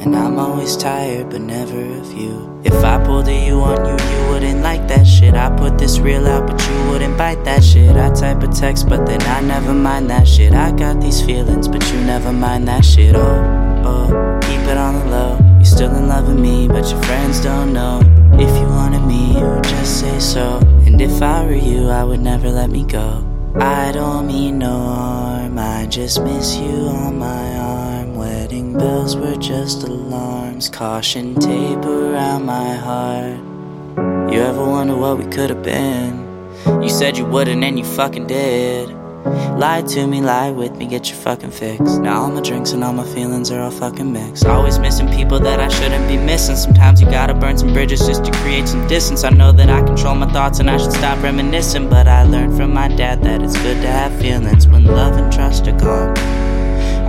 And I'm always tired, but never of you. If I pulled a you on you, you wouldn't like that shit. I put this real out, but you wouldn't bite that shit. I type a text, but then I never mind that shit. I got these feelings, but you never mind that shit. Oh oh, keep it on the low. You're still in love with me, but your friends don't know. If you wanted me, you would just say so. And if I were you, I would never let me go. I don't mean no harm, I just miss you on my arm. Bells were just alarms, caution tape around my heart. You ever wonder what we could have been? You said you wouldn't, and you fucking did. Lie to me, lie with me, get your fucking fix. Now all my drinks and all my feelings are all fucking mixed. Always missing people that I shouldn't be missing. Sometimes you gotta burn some bridges just to create some distance. I know that I control my thoughts and I should stop reminiscing. But I learned from my dad that it's good to have feelings when love and trust are gone.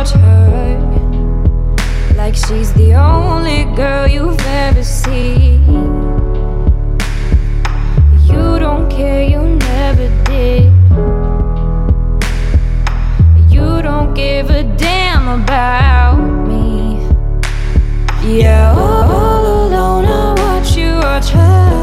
watch her. Like she's the only girl you've ever seen. You don't care, you never did. You don't give a damn about me. Yeah, all alone, I watch you watch her.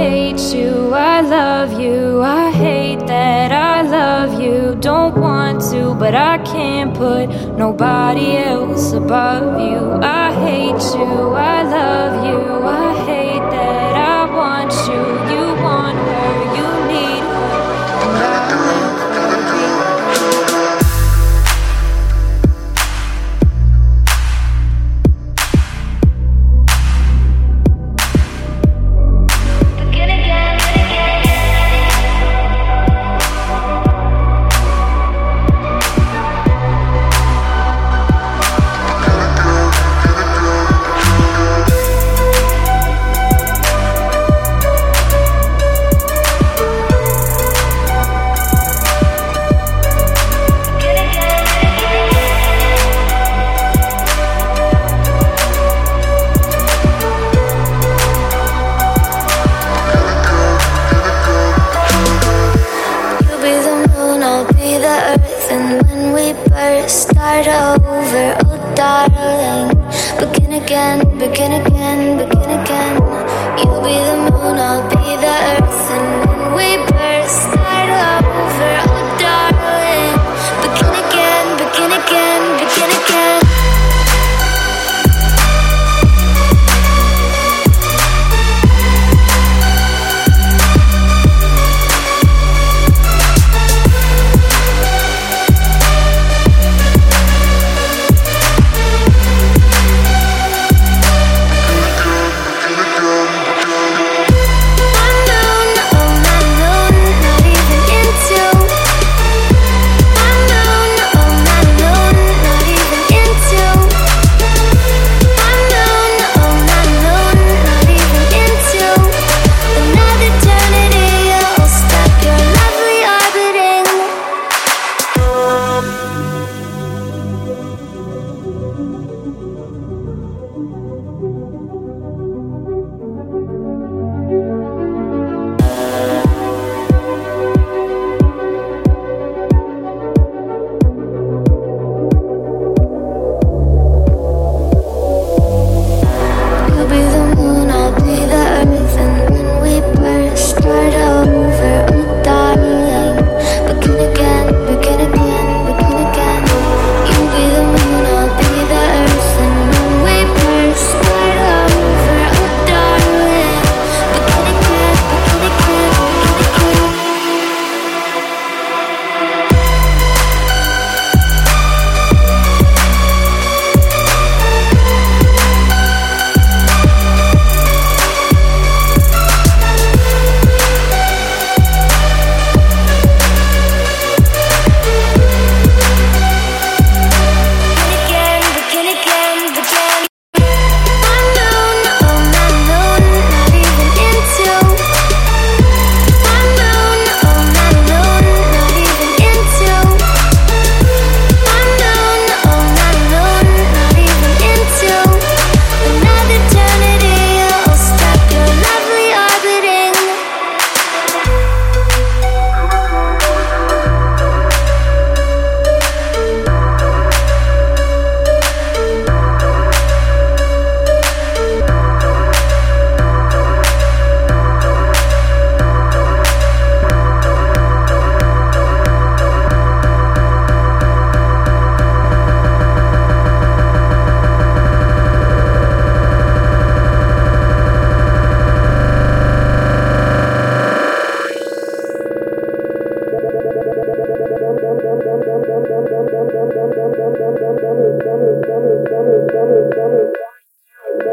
Hate you, I love you, I hate that I love you. Don't want to, but I can't put nobody else above you. I hate you, I love you, I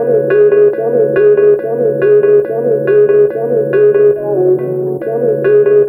Thank you.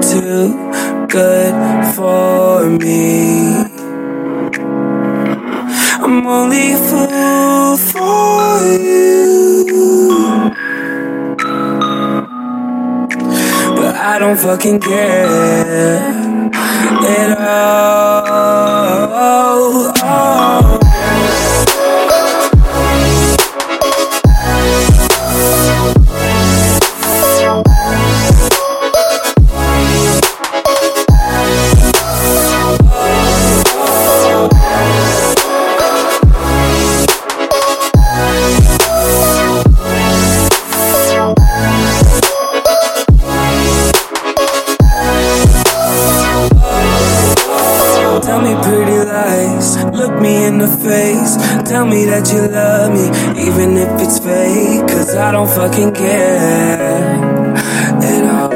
too good for me. I'm only a fool for you. But I don't fucking care at all. Oh. me that you love me, even if it's fake. Cause I don't fucking care at all.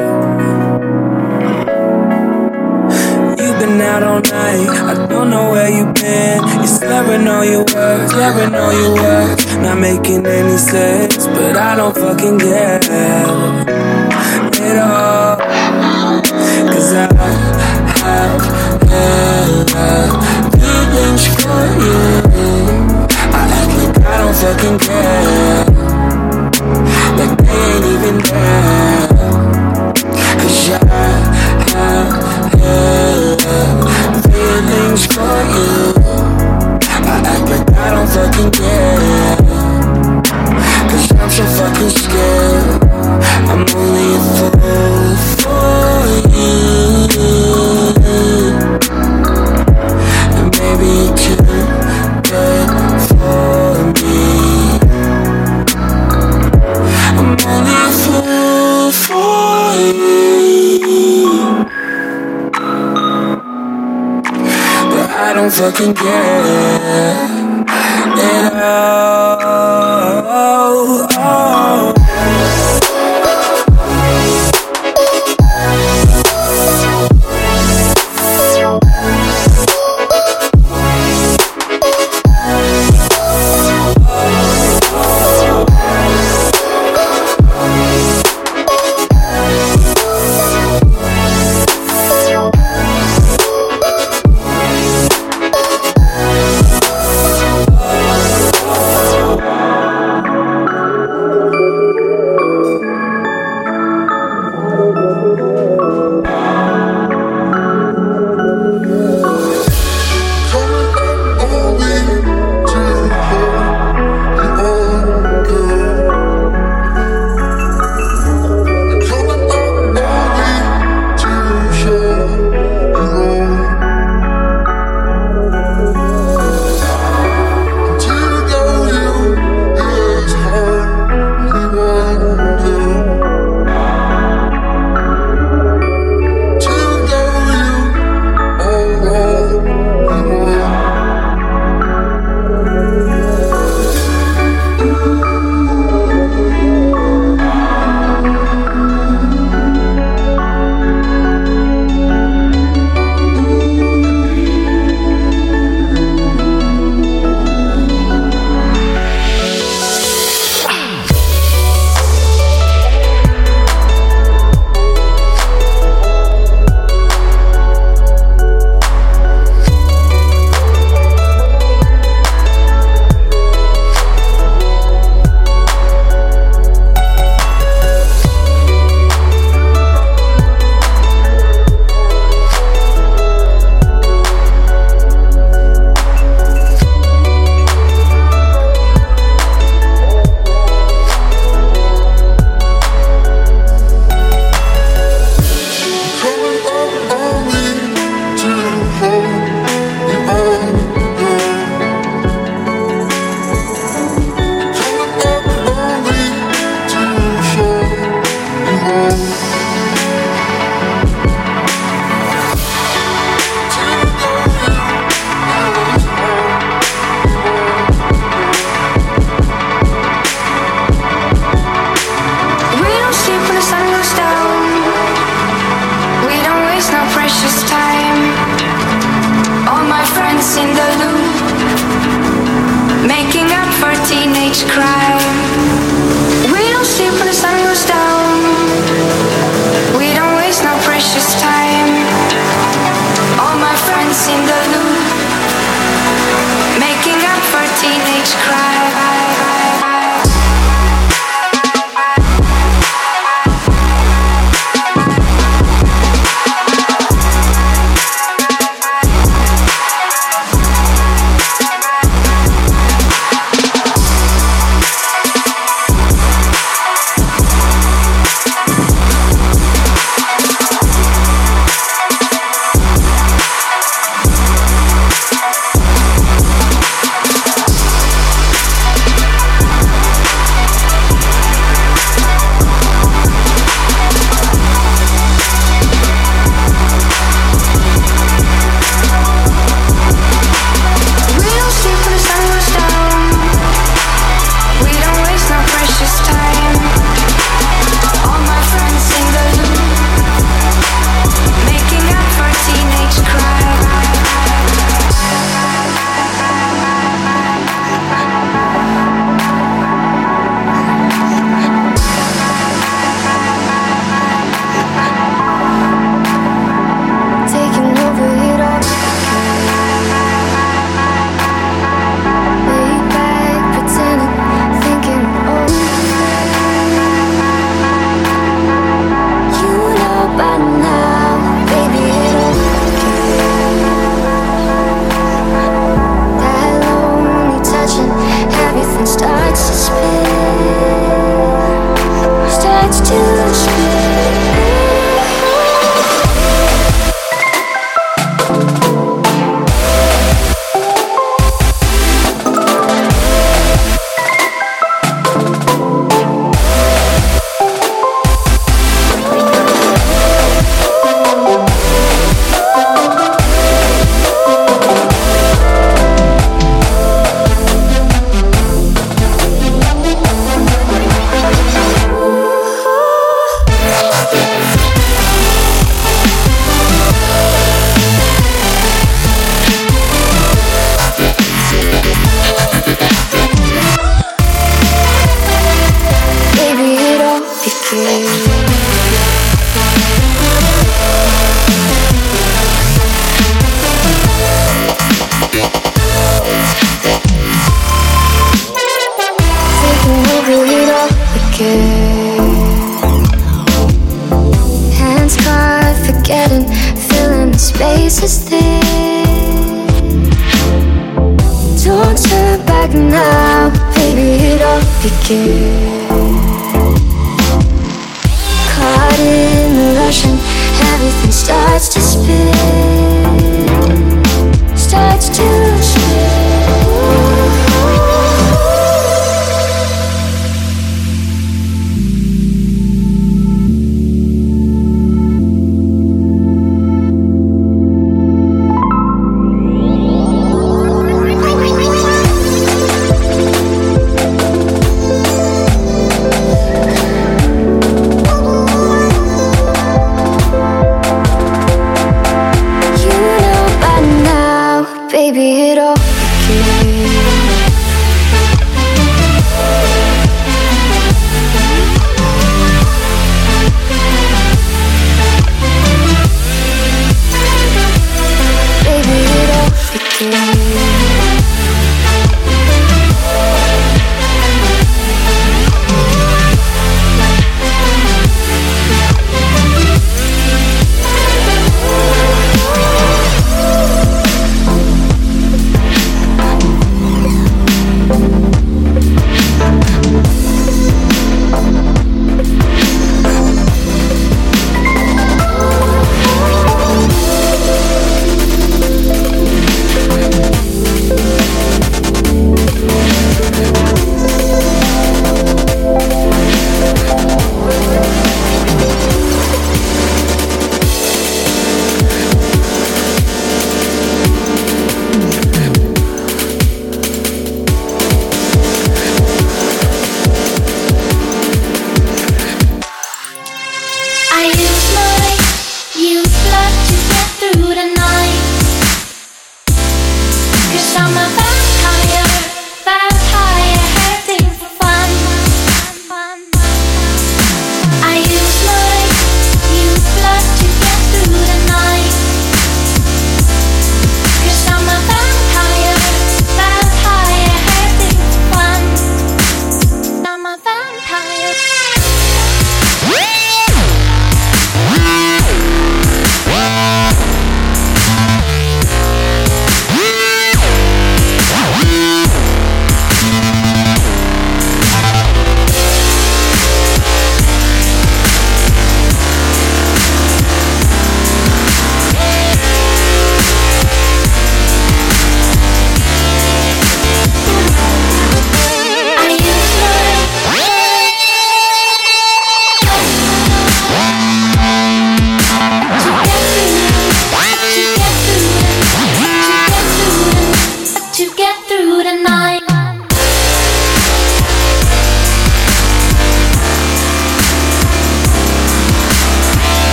You've been out all night, I don't know where you've been. You're slurring all your words, slurring all your words. Not making any sense, but I don't fucking care. second guess.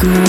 Can't